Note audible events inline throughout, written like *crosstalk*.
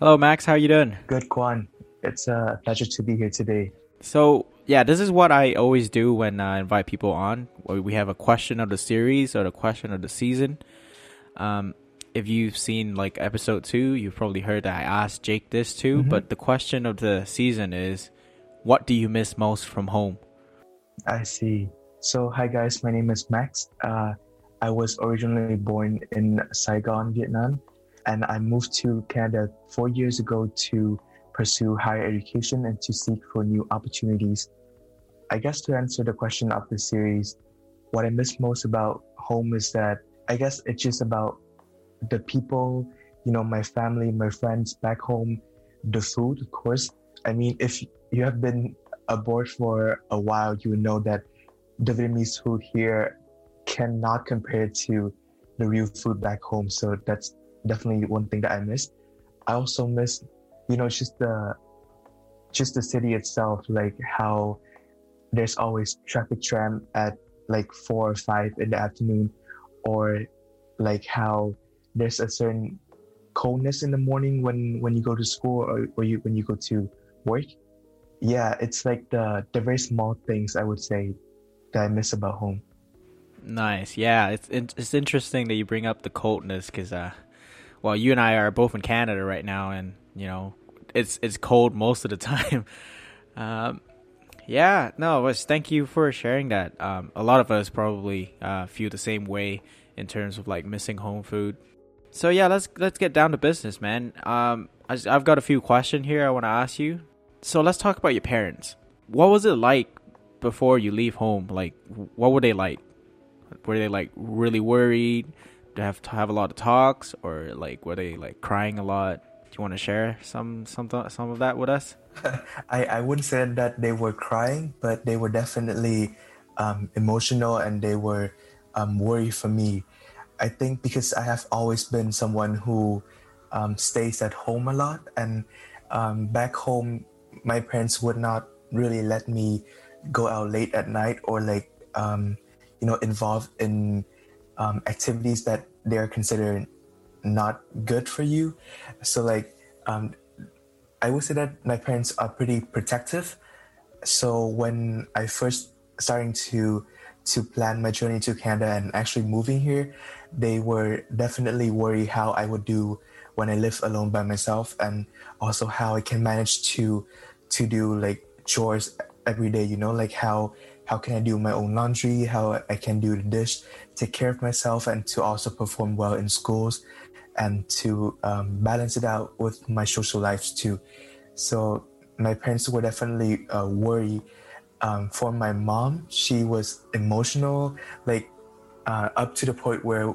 Hello, Max. How are you doing? Good, Kwan. It's a pleasure to be here today. So, yeah, this is what I always do when I invite people on. We have a question of the series or the question of the season. Um, if you've seen like episode two, you've probably heard that I asked Jake this too. Mm-hmm. But the question of the season is, what do you miss most from home? I see. So, hi guys, my name is Max. Uh, I was originally born in Saigon, Vietnam, and I moved to Canada four years ago to pursue higher education and to seek for new opportunities. I guess to answer the question of the series, what I miss most about home is that I guess it's just about the people, you know, my family, my friends back home, the food, of course. I mean, if you have been abroad for a while, you know that the Vietnamese food here cannot compare to the real food back home. So that's definitely one thing that I missed. I also miss, you know, just the just the city itself, like how there's always traffic jam at like four or five in the afternoon, or like how there's a certain coldness in the morning when when you go to school or, or you when you go to work. Yeah, it's like the the very small things I would say that I miss about home. Nice. Yeah, it's it's interesting that you bring up the coldness because uh, well, you and I are both in Canada right now, and you know, it's it's cold most of the *laughs* time. um, yeah, no, thank you for sharing that. Um, a lot of us probably uh, feel the same way in terms of like missing home food. So yeah, let's let's get down to business, man. Um, I, I've got a few questions here I want to ask you. So let's talk about your parents. What was it like before you leave home? Like, what were they like? Were they like really worried? Have to have a lot of talks, or like were they like crying a lot? Do you want to share some some some of that with us? *laughs* I I wouldn't say that they were crying, but they were definitely um, emotional and they were um, worried for me. I think because I have always been someone who um, stays at home a lot, and um, back home, my parents would not really let me go out late at night or like um, you know involved in um, activities that they are considered not good for you. So like um, I would say that my parents are pretty protective. So when I first starting to to plan my journey to Canada and actually moving here, they were definitely worried how I would do when I live alone by myself and also how I can manage to to do like chores every day, you know, like how how can I do my own laundry, how I can do the dish, take care of myself, and to also perform well in schools and to um, balance it out with my social lives too. So my parents were definitely uh, worried. Um, for my mom, she was emotional, like uh, up to the point where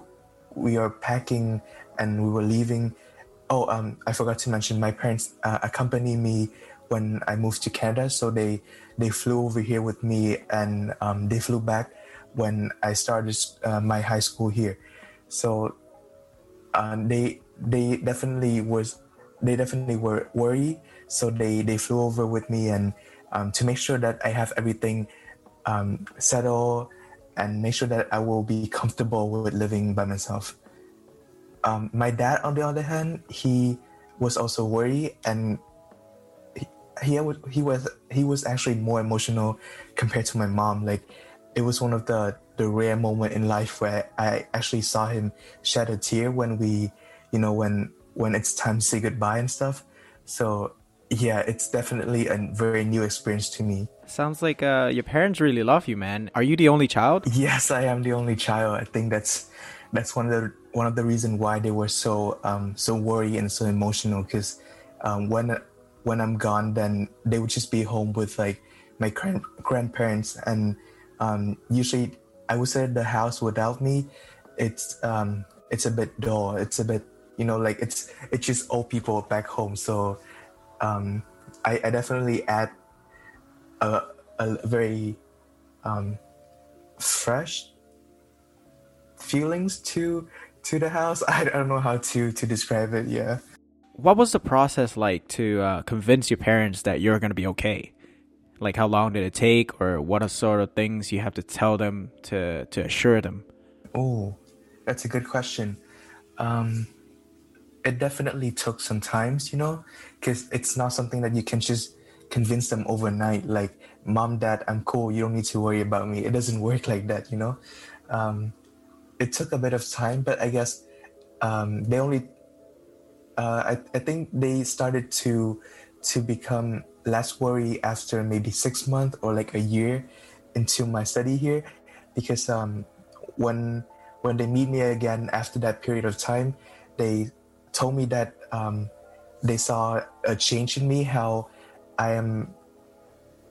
we are packing and we were leaving. Oh, um, I forgot to mention my parents uh, accompanied me when I moved to Canada, so they they flew over here with me and um, they flew back when I started uh, my high school here. So uh, they they definitely was they definitely were worried. So they they flew over with me and um, to make sure that I have everything um, settled and make sure that I will be *laughs* comfortable with living by myself. Um, my dad, on the other hand, he was also worried and he he was he was actually more emotional compared to my mom. Like it was one of the the rare moment in life where I actually saw him shed a tear when we, you know, when when it's time to say goodbye and stuff. So yeah, it's definitely a very new experience to me. Sounds like uh, your parents really love you, man. Are you the only child? *laughs* Yes, I am the only child. I think that's that's one of the one of the reasons why they were so um, so worried and so emotional. Because um, when when I'm gone, then they would just be home with like my grand- grandparents. And um, usually, I would say the house without me, it's um, it's a bit dull. It's a bit you know like it's it's just old people back home. So um, I, I definitely add a, a very um, fresh feelings to to the house. *laughs* I, don't know how to to describe it. Yeah what was the process like to uh, convince your parents that you're going to be okay? Like, how long did it take, or what are sort of things you have to tell them to to assure them? Oh, that's a good question. Um, it definitely took some times, you know, because it's not something that you can just convince them overnight. Like, mom, dad, I'm cool. You don't need to worry about me. It doesn't work *laughs* like that, you know. Um, it took a bit of time, but I guess um, they only. Uh, I, I think they started to to become less worried after maybe six months or like a year into my study here, because um, when when they meet me again after that period of time, they told me that um, they saw a change in me, how I am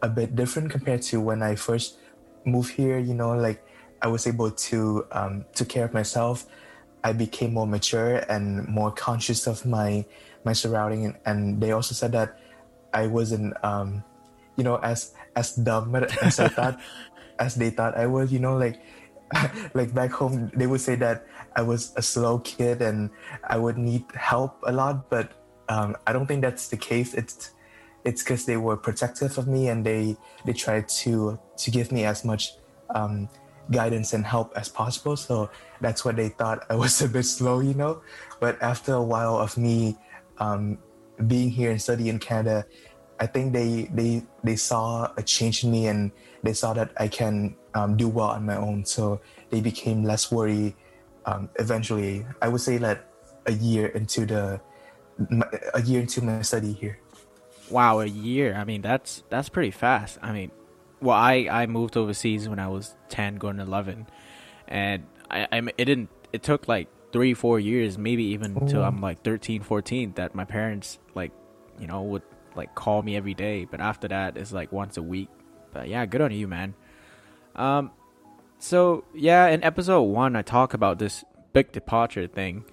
a bit different compared to when I first moved here. You know, like I was able to um, to care of myself. I became more mature and more conscious of my my surrounding, and, and they also said that I wasn't, um, you know, as as dumb *laughs* as I thought, as they thought I was. You know, like *laughs* like back home, they would say that I was a slow kid and I would need help a lot, but um, I don't think that's the case. It's it's because they were protective of me and they they tried to to give me as much um, guidance and help as possible. So that's what they thought I was *laughs* a bit slow, you know. But after a while of me um, being here and studying in Canada, I think they they they saw a change in me and they saw that I can um, do well on my own. So they became less worried. Um, eventually, I would say that a year into the a year into my study here. Wow, a year. I mean, that's that's pretty fast. I mean, well, I I moved overseas when I was ten, going to eleven, and I I it didn't. It took like three, four years, maybe even until I'm like 13, 14, that my parents like, you know, would like call me every day. But after that, it's like once a week. But yeah, good on you, man. Um, so yeah, in episode one, I talk about this big departure thing.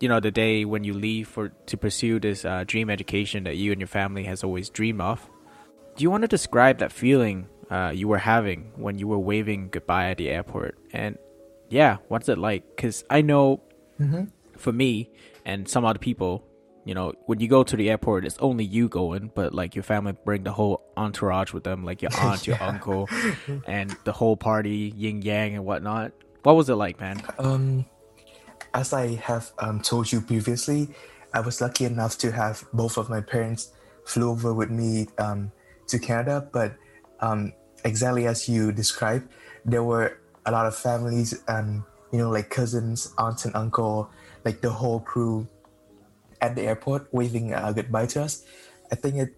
You know, the day when you leave for to pursue this uh, dream education that you and your family has always dreamed of. Do you want to describe that feeling uh, you were having when you were waving goodbye at the airport. And yeah, what's it like? Because I know mm-hmm. for me and some other people, you know, when you go to the airport, it's only you going, but like your family bring the whole entourage with them, like your *laughs* aunt, yeah. your uncle, and the whole party, yin yang and whatnot. What was it like, man? Um, as I have um, told you previously, I was lucky enough to have both of my parents flew over with me um, to Canada, but um, exactly as you described, there were a lot of families and you know like cousins, aunts and uncle, like the whole crew at the airport waving uh, goodbye to us. I think it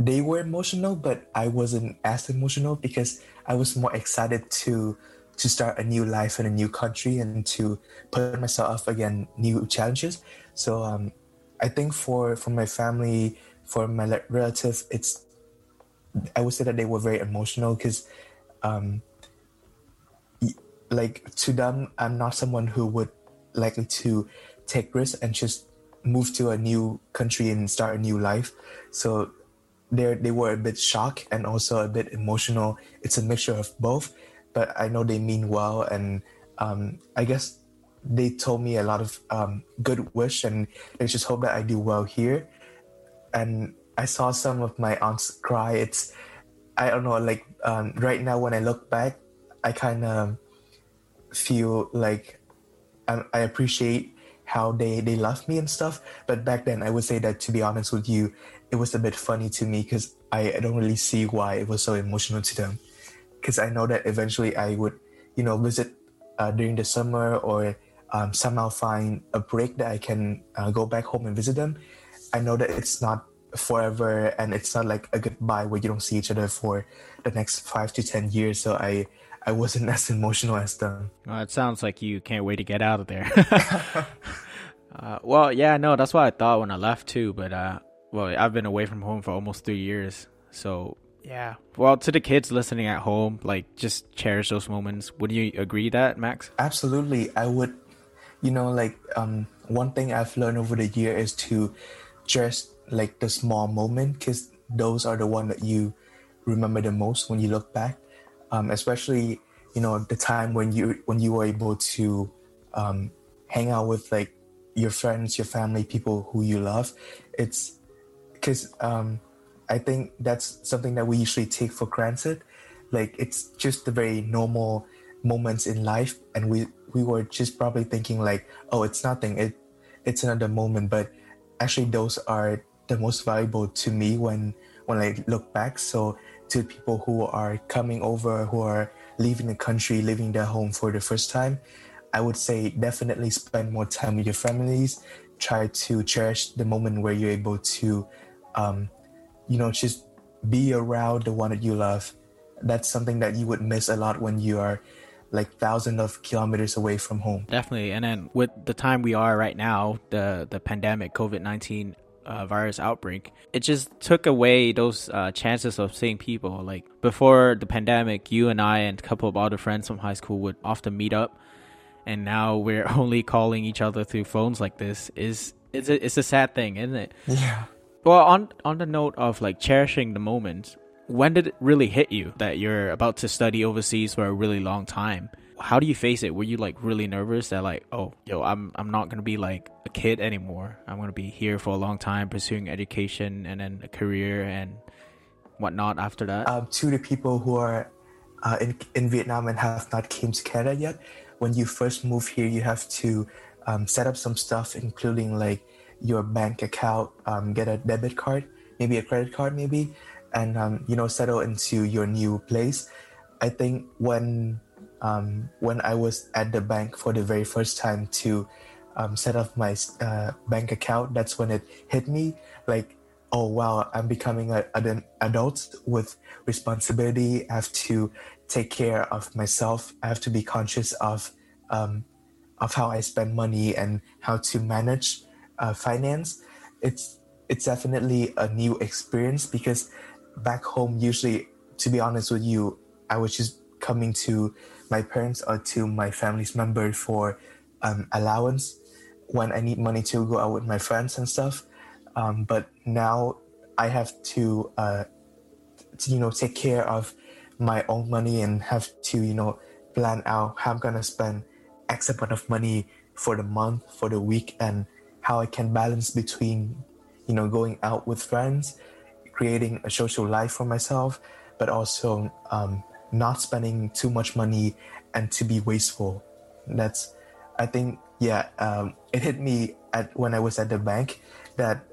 they were emotional, but I wasn't as emotional because I was more excited to to start a new life in a new country and to put myself again new challenges. So um, I think for for my family, for my relatives, it's I would say that they were very emotional because, um, like to them, I'm not someone who would likely to take risks and just move to a new country and start a new life. So they they were a bit shocked and also a bit emotional. It's a mixture of both, but I know they mean well, and um, I guess they told me a lot of um, good wish, and they just hope that I do well here. And I saw some of my aunts cry. It's I don't know, like um, right now when I look back, I kind of feel like I, I appreciate how they they love me and stuff. But back then, I would say that to be honest with you, it was a bit funny to me because I, I don't really see why it was so emotional to them. Because I know that eventually I would, you know, visit uh, during the summer or um, somehow find a break that I can uh, go back home and visit them. I know that it's not forever and it's not like a goodbye where you don't see each other for the next five to ten years. So i i wasn't *laughs* as emotional as them. Well, it sounds like you can't wait to get out of there. *laughs* Uh, well yeah no that's what i thought when i left too but uh well i've been away from home for almost three years. So yeah. well to the kids listening at home like just cherish those moments. Would you agree that max? Absolutely. I would you know like um one thing i've learned over the year is to just like the small moment because those are the one that you remember the most when you look back. Um, especially you know the time when you when you were able to um, hang out with like your friends your family people who you love. It's because um, i think that's something that we usually take for granted. Like it's just the very normal moments in life and we we were just probably thinking like oh it's nothing. It it's another moment. But actually, those are the most valuable to me when when I look back. So to people who are coming over, who are leaving the country, leaving their home for the first time, I would say definitely spend more time with your families. Try to cherish the moment where you're able to, um, you know, just be around the one that you love. That's something that you would miss a lot when you are like thousands of kilometers away from home. Definitely. And then with the time we are right now, the the pandemic, COVID nineteen uh, virus outbreak, it just took away those uh, chances of seeing people. Like before the pandemic, you and I and a couple of other friends from high school would often meet up, and now we're *laughs* only calling each other through phones like this. Is it's a, it's a sad thing, isn't it? *laughs* Yeah. Well, on on the note of like cherishing the moment, when did it really hit you that you're about to study overseas for a really long time? How do you face it? Were you like really nervous that like, oh, yo, I'm I'm not gonna be like a kid anymore. I'm gonna be here for a long time, pursuing education and then a career and whatnot after that. Um, to the people who are uh, in in Vietnam and have not came to Canada yet, when you first move here, you have to um, set up some stuff, including like your bank account, um, get a debit card, maybe a credit card, maybe, and um, you know settle into your new place. I think when um, when I was at the bank for the very first time to um, set up my uh, bank account, that's when it hit me like, oh wow, I'm becoming a, an adult with responsibility. I have to take care of myself. I have to be conscious of um, of how I spend money and how to manage uh, finance. It's it's definitely a new experience because back home, usually, to be honest with you, I was just coming to my parents or to my family's member for um, allowance when I need money to go out with my friends and stuff. Um, but now I have to, uh, to, you know, take care of my own money and have to, you know, plan out how I'm gonna spend X amount of money for the month, for the week, and how I can balance between, you know, going out with friends, creating a social life for myself, but also um, not spending too much money and to be wasteful. That's, I think, yeah, um, it hit me at when I was at the bank that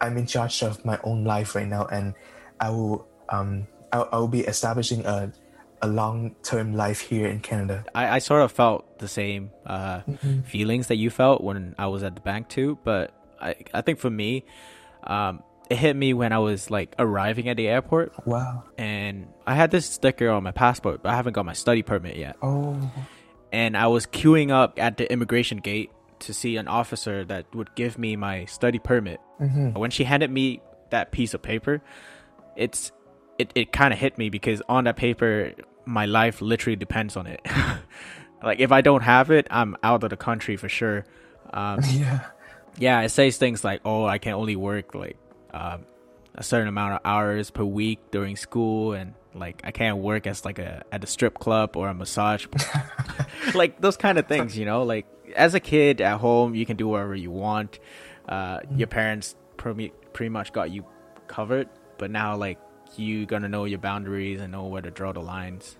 I'm in charge of my own life right now, and I will, um, I, I will be establishing a a long term life here in Canada. I, I sort of felt the same uh, Mm-hmm. feelings that you felt when I was at the bank too, but I I think for me, um, it hit me when I was like arriving at the airport Wow. and I had this sticker on my passport, but I haven't got my study permit yet. Oh. And I was queuing up at the immigration gate to see an officer that would give me my study permit. Mm-hmm. When she handed me that piece of paper, it's it, it kind of hit me because on that paper my life literally depends on it. *laughs* like if I don't have it, I'm out of the country for sure. Um, *laughs* Yeah. yeah, it says things like, "Oh, I can only work like um, a certain amount of hours per week during school, and like I can't work as like a at a strip club or a massage, *laughs* like those kind of things." You know, like as a kid at home, you can do whatever you want. Uh, Your parents pretty pretty much got you covered, but now like you gonna know your boundaries and know where to draw the lines.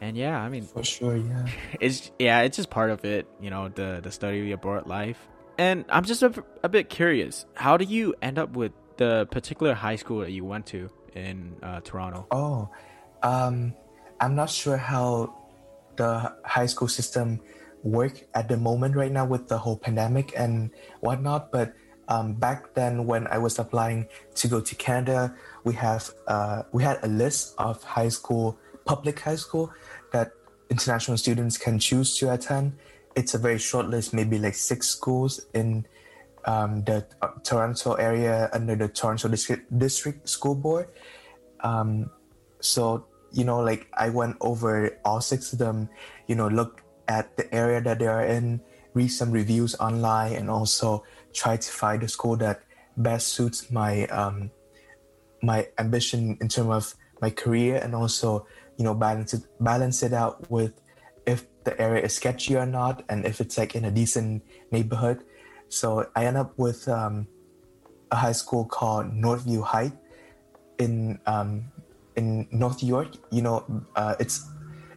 And yeah, I mean, For sure. Yeah. *laughs* it's yeah, it's just part of it, you know, the the study of your abroad life. And I'm just a, a bit curious. How do you end up with the particular high school that you went to in uh, Toronto? Oh, um, I'm not sure how the high school system work at the moment right now with the whole pandemic and whatnot. But um, back then, when I was applying to go to Canada, we have uh, we had a list of high school, public high school, that international students can choose to attend. It's a very short list, maybe like six schools in um, the uh, Toronto area under the Toronto District, District School Board. Um, so you know, like I went over all six of them. You know, look at the area that they are in, read some reviews online, and also try to find a school that best suits my um, my ambition in terms of my career, and also you know balance it balance it out with if the area is sketchy or not, and if it's like in a decent neighborhood. So I end up with um, a high school called Northview High in um, in North York. You know, uh, it's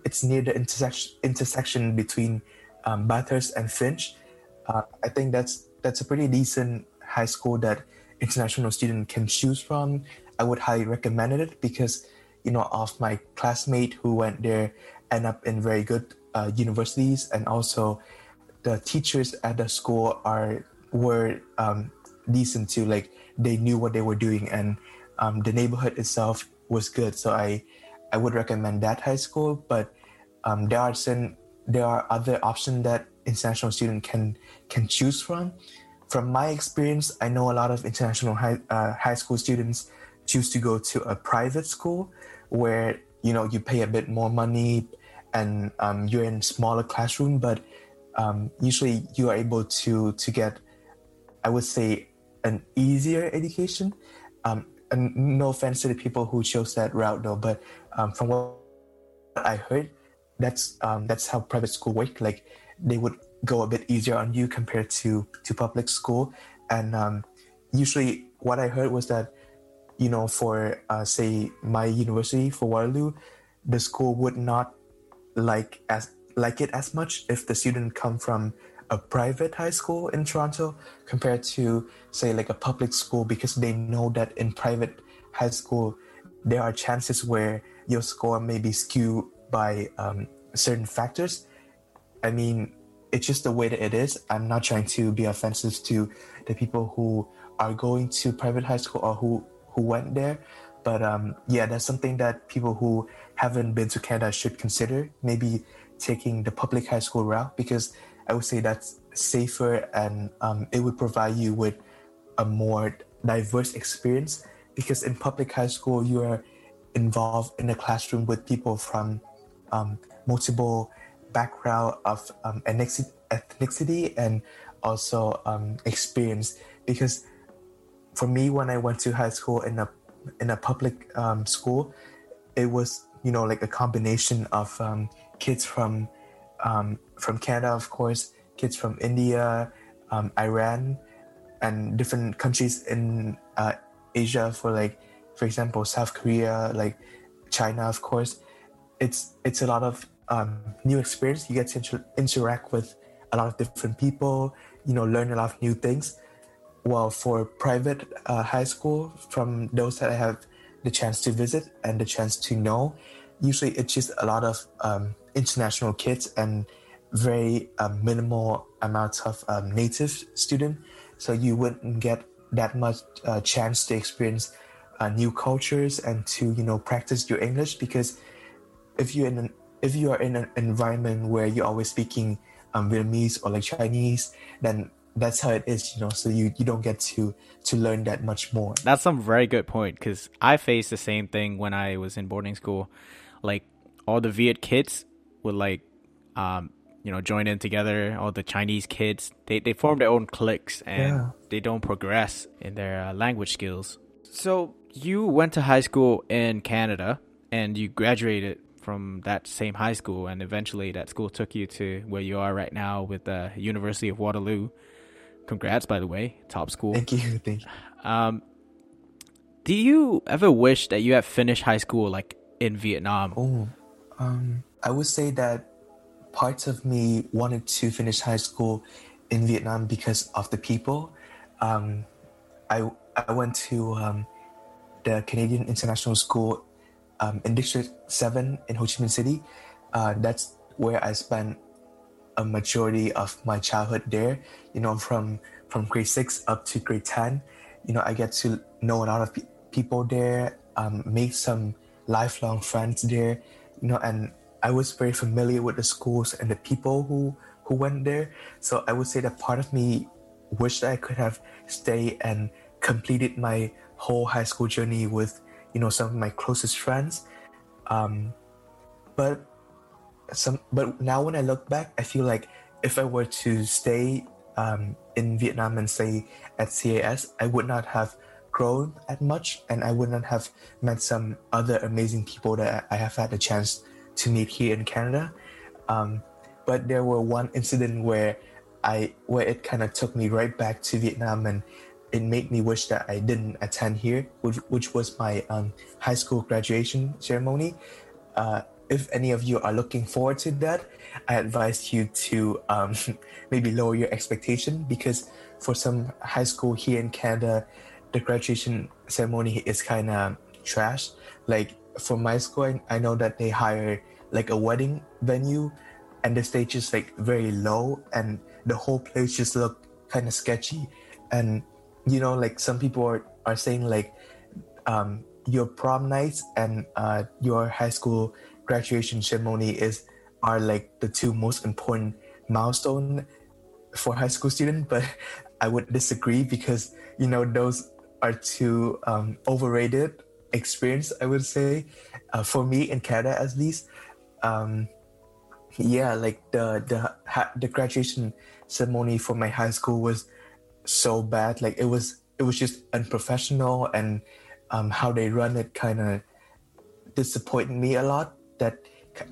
it's near the intersection intersection between um, Bathurst and Finch. uh, I think that's that's a pretty decent high school that international student can choose from. I would highly recommend it because you know of my classmate who went there end up in very good uh, universities and also the teachers at the school are were um, decent too like they knew what they were doing and um, the neighborhood itself was good. So i i would recommend that high school but um, there are some there are other options that international student can can choose from. From my experience i know a lot of international high, uh, high school students choose to go to a private school where you know you pay a bit more money and um, you're in smaller classroom but um, usually you are able to to get i would say an easier education. Um, and no offense to the people who chose that route though but um, from what i heard that's um, that's how private school work. Like they would go a bit easier on you compared to to public school. And um, usually what i heard was that you know for uh, say my university for waterloo the school would not like as like it as much if the student come from a private high school in Toronto compared to say like a public school because they know that in private high school there are chances where your score may be skewed by um, certain factors. I mean, it's just the way that it is. I'm not trying to be offensive to the people who are going to private high school or who who went there, but um, yeah, that's something that people who haven't been to Canada should consider. Maybe taking the public high school route because I would say that's safer and um, it would provide you with a more diverse experience because in public high school you are involved in a classroom with people from um, multiple background of um, ethnicity and also um, experience because for me when i went to high school in a in a public um, school it was you know like a combination of um, kids from um, from canada of course kids from india um, iran and different countries in uh, asia for like for example south korea like china of course it's it's a lot of um, new experience. You get to inter- interact with a lot of different people. You know, learn a lot of new things. Well, for private uh, high school, from those that I have the chance to visit and the chance to know, usually it's just a lot of um, international kids and very um, minimal amounts of um, native student. So you wouldn't get that much uh, chance to experience uh, new cultures and to you know practice your English because if you're in an if you are in an environment where you're always speaking um, Vietnamese or like Chinese, then that's how it is, you know. So you you don't get to to learn that much more. That's some very good point because I faced the same thing when I was in boarding school. Like all the Viet kids would like, um, you know, join in together. All the Chinese kids they they form their own cliques and yeah. they don't progress in their uh, language skills. So you went to high school in Canada and you graduated from that same high school, and eventually that school took you to where you are right now with the University of Waterloo. Congrats, by the way, top school. Thank you. *laughs* Thank you. Um, do you ever wish that you had finished high school like in Vietnam? Oh, um, I would say that parts of me wanted to finish high school in Vietnam because of the people. Um, I I went to um, the Canadian International School um, in District 7 in Ho Chi Minh City. Uh, that's where I spent a majority of my childhood there. You know, from from grade six up to grade ten. You know, I get to know a lot of pe- people there, um, make some lifelong friends there. You know, and I was very familiar with the schools and the people who who went there. So I would say that part of me wished I could have stayed and completed my whole high school journey with you know some of my closest friends um, but some but now when i look back i feel like if i were to stay um, in vietnam and stay at cas i would not have grown as much and i would not have met some other amazing people that i have had the chance to meet here in canada um, but there were one incident where i where it kind of took me right back to vietnam and it made me wish that I didn't attend here, which, which was my um, high school graduation ceremony. Uh, if any of you are looking forward to that, I advise you to um, *laughs* maybe lower your expectation because for some high school here in Canada, the graduation ceremony is kind of trash. Like for my school, I, know that they hire like a wedding venue, and the stage is like very low, and the whole place just look kind of sketchy. And you know, like some people are, are saying like um, your prom nights and uh, your high school graduation ceremony is are like the two most important milestone for high school student but *laughs* i would disagree because you know those are two um, overrated experience i would say uh, for me in canada at least. Um, yeah like the the the graduation ceremony for my high school was so bad. Like it was it was just unprofessional and um, how they run it kind of disappointed me a lot that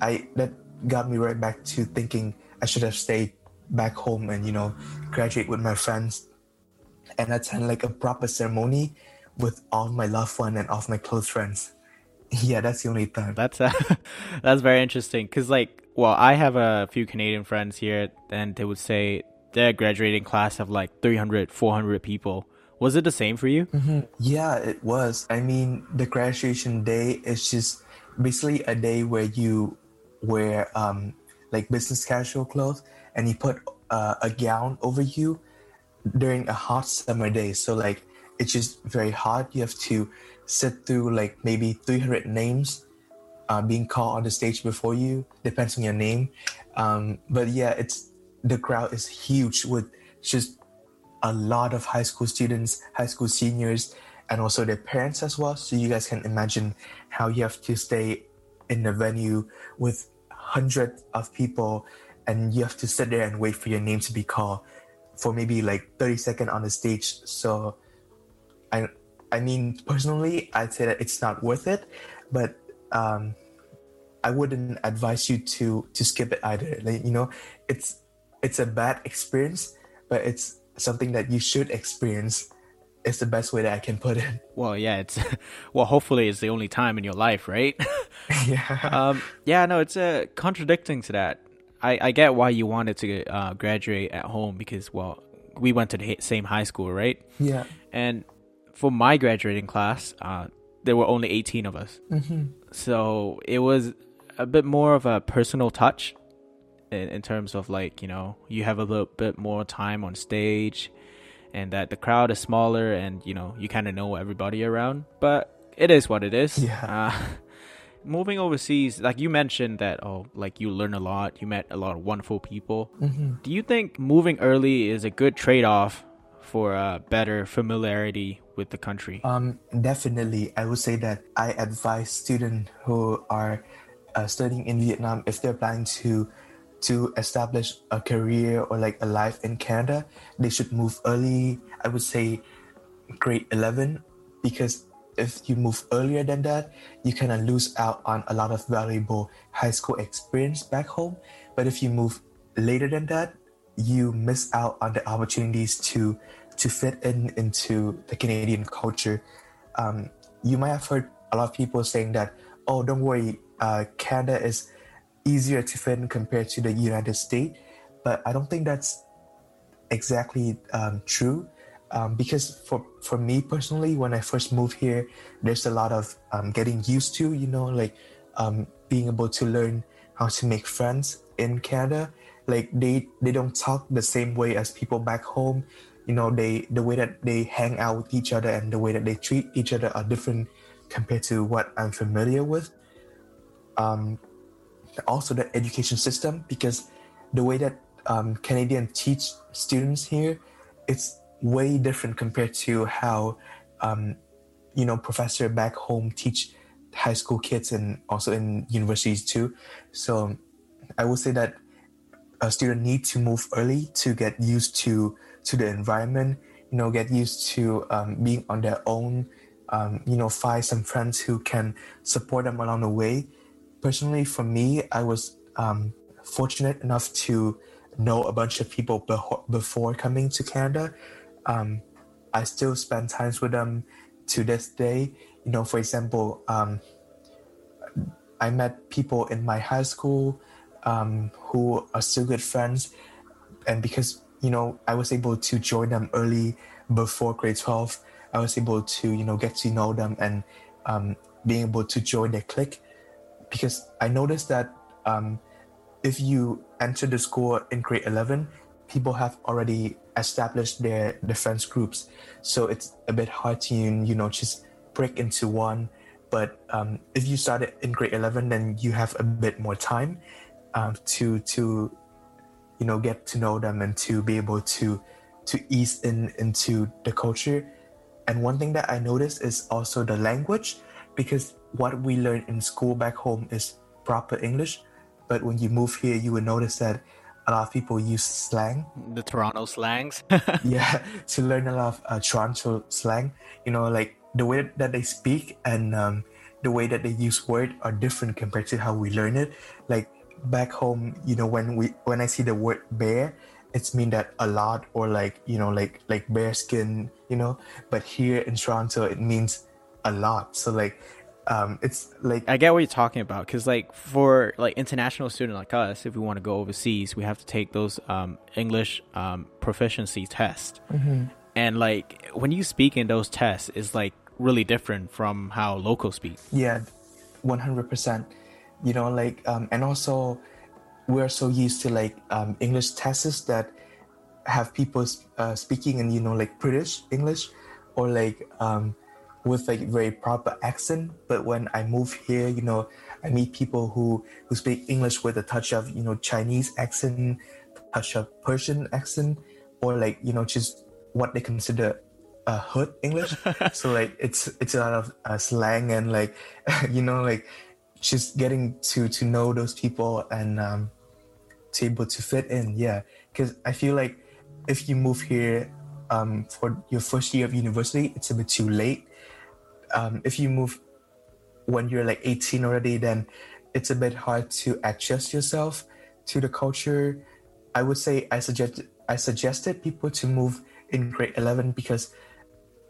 i that got me right back to thinking I should have stayed back home and you know graduate with my friends and attend like a proper ceremony with all my loved one and all my close friends. *laughs* Yeah, that's the only time. That's uh, *laughs* that's very interesting because like, well, I have a few Canadian friends here, and they would say their graduating class have like 300, 400 people. Was it the same for you? Mm-hmm. Yeah, it was. I mean, the graduation day is just basically a day where you wear um, like business casual clothes and you put uh, a gown over you during a hot summer day. So like it's just very hot. You have to sit through like maybe 300 names uh, being called on the stage before you. Depends on your name. Um, but yeah, it's the crowd is huge with just a lot of high school students, high school seniors, and also their parents as well. So you guys can imagine how you have to stay in the venue with hundreds of people and you have to sit there and wait for your name to be called for maybe like 30 seconds on the stage. So i i mean personally i'd say that it's not worth it but um i wouldn't advise you to to skip it either. Like, you know it's it's a bad experience but it's something that you should experience it's the best way that I can put it. *laughs* Well, yeah, it's *laughs* well. Hopefully, it's the only time in your life, right? *laughs* yeah. Um. Yeah. No, it's uh, contradicting to that. I I get why you wanted to uh, graduate at home because well, we went to the same high school, right? Yeah. And for my graduating class, uh, there were only eighteen of us, mm-hmm. so it was a bit more of a personal touch in, in terms of like you know you have a little bit more time on stage and that the crowd is smaller and you know you kind of know everybody around but it is what it is. Yeah. Uh, *laughs* moving overseas like you mentioned that oh like you learn a lot you met a lot of wonderful people. Mm-hmm. do you think moving early is a good trade-off for a better familiarity with the country? Um definitely. I would say that i advise students who are uh, studying in vietnam if they're planning to to establish a career or like a life in Canada, they should move early. I would say grade 11 because if you move earlier than that, you kind of lose out on a lot of valuable high school experience back home. But if you move later than that, you miss out on the opportunities to to fit in into the Canadian culture. Um, you might have heard a lot of people saying that, "Oh, don't worry, uh, Canada is easier to fit in compared to the United States. But I don't think that's exactly um, true um, because for, for me personally, when I first moved here, there's a lot of um, getting used to, you know, like um, being able to learn how to make friends in Canada. Like they, they don't talk the same way as people back home. You know, they the way that they hang out with each other and the way that they treat each other are different compared to what I'm familiar with. Um, also the education system because the way that um, Canadian teach students here, it's way different compared to how um, you know professor back home teach high school kids and also in universities too. So I would say that a student need to move early to get used to to the environment. You know, get used to um, being on their own. Um, you know, find some friends who can support them along the way personally, for me, I was um, fortunate enough to know a bunch of people before coming to Canada. Um, I still spend times with them to this day. You know, for example, um, I met people in my high school um, who are still good friends, and because you know I was able to join them early before grade twelve, I was able to you know get to know them and um, being able to join their clique. Because I noticed that um, if you enter the school in grade eleven, people have already established their defense groups, so it's a bit hard to you know just break into one. But um, if you started in grade eleven, then you have a bit more time um, to to you know get to know them and to be able to to ease in into the culture. And one thing that I noticed is also the language, because what we learn in school back home is proper English, but when you move here, you will notice that a lot of people use slang. The Toronto slangs. *laughs* yeah, to learn a lot of uh, Toronto slang. You know, like the way that they speak and um, the way that they use word are different compared to how we learn it. Like back home, you know, when we when I see the word bear, it's mean that a lot or like you know like like bear skin, you know. But here in Toronto, it means a lot. So like um, it's like I get what you're talking about because like for like international student like us, if we want to go overseas, we have to take those um, English um, proficiency tests. Mm-hmm. And like when you speak in those tests, it's like really different from how locals speak. Yeah, one hundred percent. You know, like um, and also we're so used to like um, English tests that have people uh, speaking in you know like British English or like um, with like very proper accent. But when I move here, you know, I meet people who who speak English with a touch of you know Chinese accent, touch of Persian accent, or like you know just what they consider a hood English. *laughs* so like it's it's a lot of uh, slang and like *laughs* you know like just getting to to know those people and um, to able to fit in. Yeah, because I feel like if you move here um, for your first year of university, it's a bit too late um, if you move when you're like 18 already, then it's a bit hard to adjust yourself to the culture. I would say I suggest I suggested people to move in grade 11 because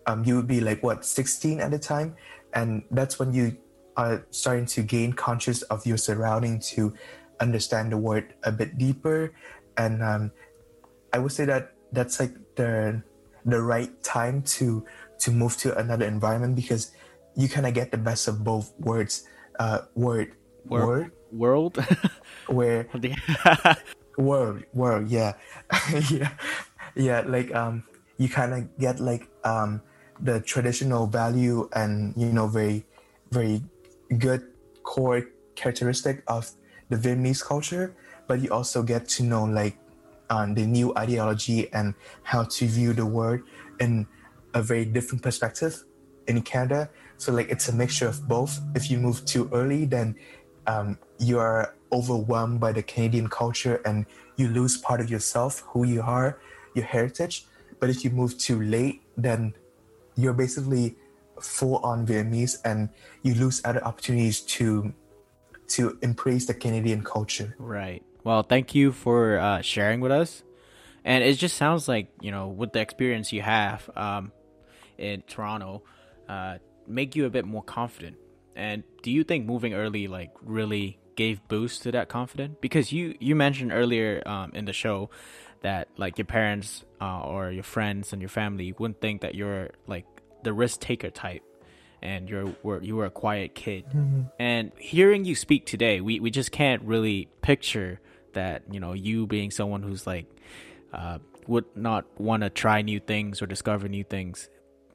um, you would be like what 16 at the time, and that's when you are starting to gain conscious of your surrounding to understand the word a bit deeper. And um, I would say that that's like the the right time to to move to another environment because you kind of get the best of both words. Uh, word, word, world, *laughs* where *laughs* *laughs* world, world, yeah, yeah, yeah. Like um, you kind of get like um the traditional value and you know very, very good core characteristic of the Vietnamese culture, but you also get to know like um, the new ideology and how to view the world in a very different perspective in Canada. So like it's a mixture of both. If you move too early, then um, you are overwhelmed by the Canadian culture and you lose part of yourself, who you are, your heritage. But if you move too late, then you're basically full on Vietnamese and you lose other opportunities to to embrace the Canadian culture. Right. Well, thank you for uh, sharing with us. And it just sounds like you know, with the experience you have um, in Toronto, uh, make you a bit more confident. And do you think moving early like really gave boost to that confidence? Because you you mentioned earlier um, in the show that like your parents uh, or your friends and your family wouldn't think that you're like the risk taker type and you're were, you were a quiet kid. Mm-hmm. And hearing you speak today, we, we just can't really picture that you know you being someone who's like uh, would not want to try new things or discover new things.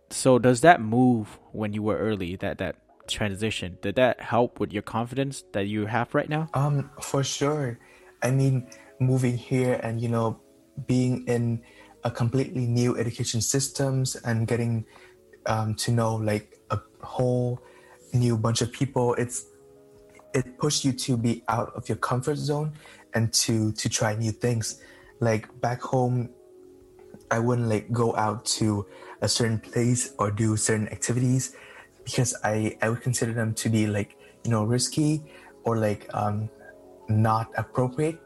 So does that move when you were early that that transition did that help with your confidence that you have right now? Um, for sure. I mean, moving here and you know being in a completely new education systems and getting um, to know like a whole new bunch of people it's it pushed you to be out of your comfort zone and to to try new things like back home i wouldn't like go out to a certain place or do certain activities because I, I would consider them to be like you know risky or like um, not appropriate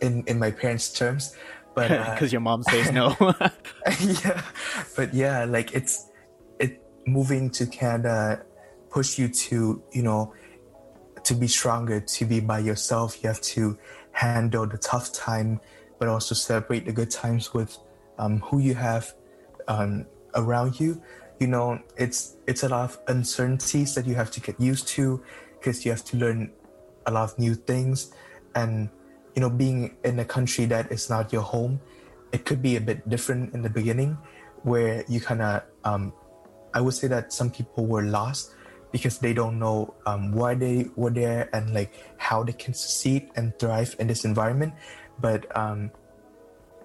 in, in my parents' terms. But because *laughs* uh, your mom says no. *laughs* yeah, but yeah, like it's it moving to Canada push you to you know to be stronger, to be by yourself. You have to handle the tough time, but also celebrate the good times with um, who you have um, around you. You know, it's it's a lot of uncertainties that you have to get used to because you have to learn a lot of new things, and you know, being in a country that is not your home, it could be a bit different in the beginning, where you kind of, um, I would say that some people were lost because they don't know um, why they were there and like how they can succeed and thrive in this environment. But um,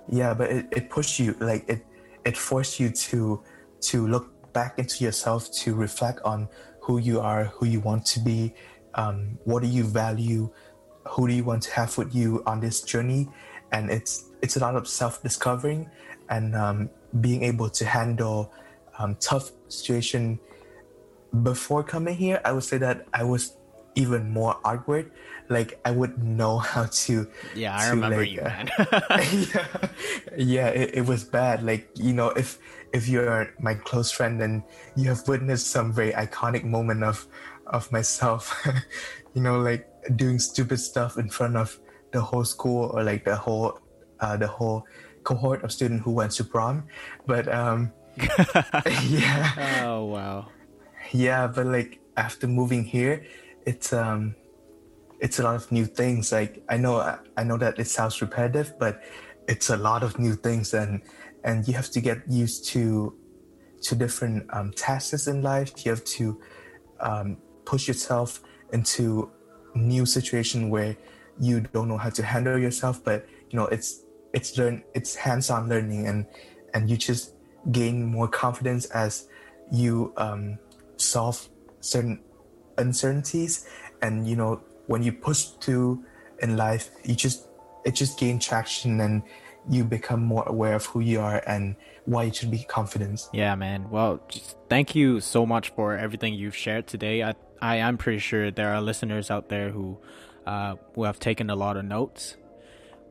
yeah, but it, it pushed you like it it forced you to to look back into yourself to reflect on who you are, who you want to be, um, what do you value, who do you want to have with you on this journey, and it's it's a lot of self discovering and um, being able to handle um, tough situation. Before coming here, I would say that I was even more awkward. Like I wouldn't know *laughs* how to. Yeah, I to remember like, you, uh, man. *laughs* yeah, yeah it, it, was bad. Like you know, if if you're my close friend and you have witnessed some very iconic moment of of myself, *laughs* you know, like doing stupid stuff in front of the whole school or like the whole uh, the whole cohort of students who went to prom, but um, yeah. Oh wow yeah but like after moving here it's um it's a lot of new things. Like i know i know that it sounds repetitive but it's a lot of new things and and you have to get used to to different um, tasks in life. You have to um, push yourself into new situation where you don't know how to handle yourself but you know it's it's learn it's hands-on learning and and you just gain more confidence as you um, solve certain uncertainties and you know when you push through in life you just it just gain traction and you become more aware of who you are and why you should be confident. Yeah man. Well thank you so much for everything you've shared today. I i am pretty sure there are listeners out there who uh who have taken a lot of notes.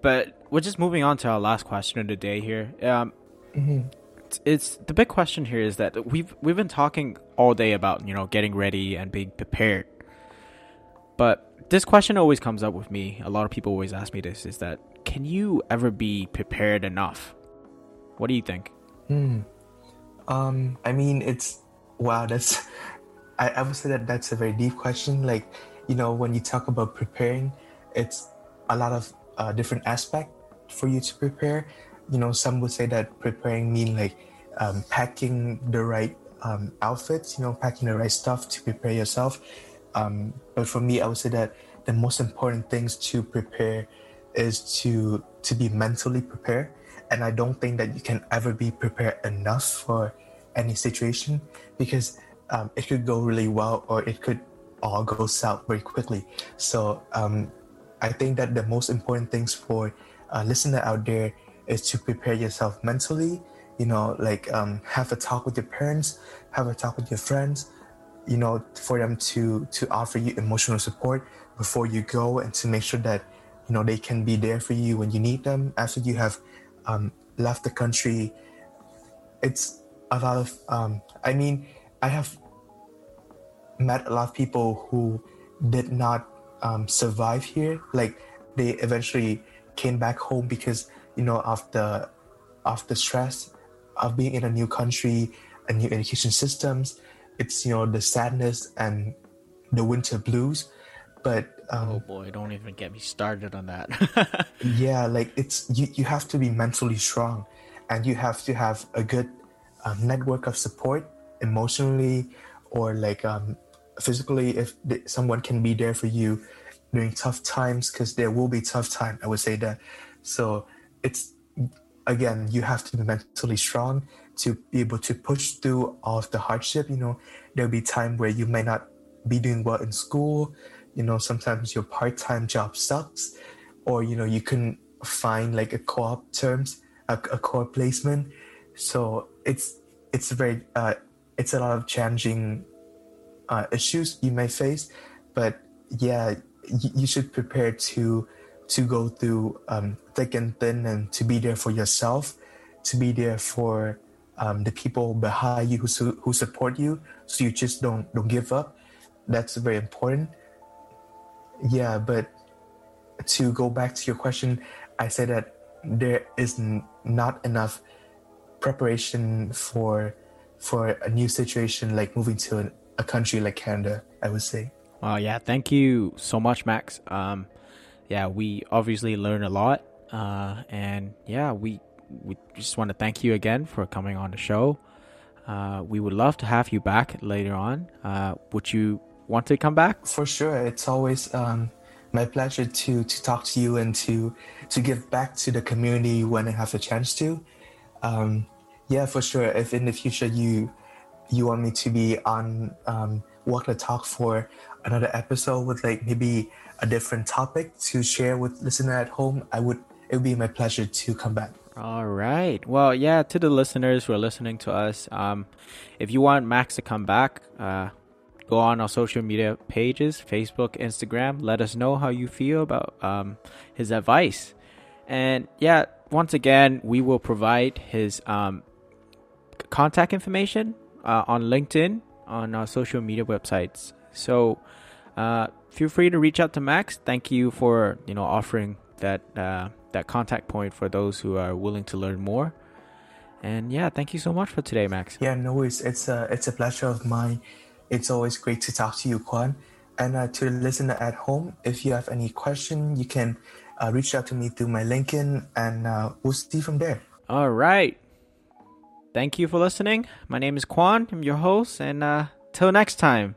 But we're just moving on to our last question of the day here. Um mm-hmm it's, the big question here is that we've we've been talking all day about you know getting ready and being prepared, but this question always comes up with me. A lot of people always ask me this: is that can you ever be prepared enough? What do you think? Hmm. Um. I mean, it's wow. That's *laughs* I, I would say that that's a very deep question. Like, you know, when you talk about preparing, it's a lot of uh, different aspect for you to prepare you know, some would say that preparing mean like um, packing the right um, outfits, you know, packing the right stuff to prepare yourself. Um, but for me, I would say that the most important things to prepare is to to be mentally prepared. And I don't think that you can ever be prepared enough for any situation because um, it could go really well or it could all go south very quickly. So um, I think that the most important things for a listener out there is to prepare yourself mentally you know like um, have a talk with your parents have a talk with your friends you know for them to to offer you emotional support before you go and to make sure that you know they can be there for you when you need them. After you have um, left the country it's a lot of um, i mean i have met a lot of people who did not um, survive here. Like they eventually came back home because you know, of the of the stress of being in a new country, a new education systems. It's you know the sadness and the winter blues. But um, oh boy, don't even get me started on that. *laughs* yeah, like it's you. You have to be mentally strong, and you have to have a good um, network of support emotionally or like um, physically if th- someone can be there for you during tough times because there will be tough time i would say that so it's again you have to be mentally strong to be able to push through all of the hardship you know. There'll be time where you may not be doing well in school you know sometimes your part-time job sucks or you know you can find like a co-op terms a, a co-op placement. So it's it's very uh, it's a lot of challenging uh, issues you may face but yeah y- you should prepare to to go through um, thick and thin and to be there for yourself, to be there for um, the people behind you who, su- who support you, so you just don't don't give up. That's very important. Yeah, but to go back to your question, I said that there is n- not enough preparation for for a new situation like moving to an, a country like Canada. I would say. Well, yeah, thank you so much, Max. Um, yeah, we obviously learn a lot, uh, and yeah, we we just want to thank you again for coming on the show. Uh, we would love to have you back later on. Uh, would you want to come back? For sure, it's always um, my pleasure to to talk to you and to to give back to the community when I have a chance to. Um, yeah, for sure. If in the future you you want me to be on um, Walk the Talk for another episode with like maybe a different topic to share with listener at home, I would it would be my pleasure to come back. All right. Well, yeah, to the listeners who are listening to us, um, if you want Max to come back, uh, go on our social media pages Facebook, Instagram. Let us know how you feel about um, his advice. And yeah, once again, we will provide his um, contact information uh, on LinkedIn, on our social media websites. So uh, feel free to reach out to Max. Thank you for you know offering that uh, that contact point for those who are willing to learn more. And yeah, thank you so much for today, Max. Yeah, no worries. It's a it's a pleasure of mine. It's always great to talk to you, Kwan. And uh, to the listener at home, if you have any question, you can uh, reach out to me through my LinkedIn, and uh, we'll see from there. All right. Thank you for listening. My name is Kwan. I'm your host, and uh, till next time.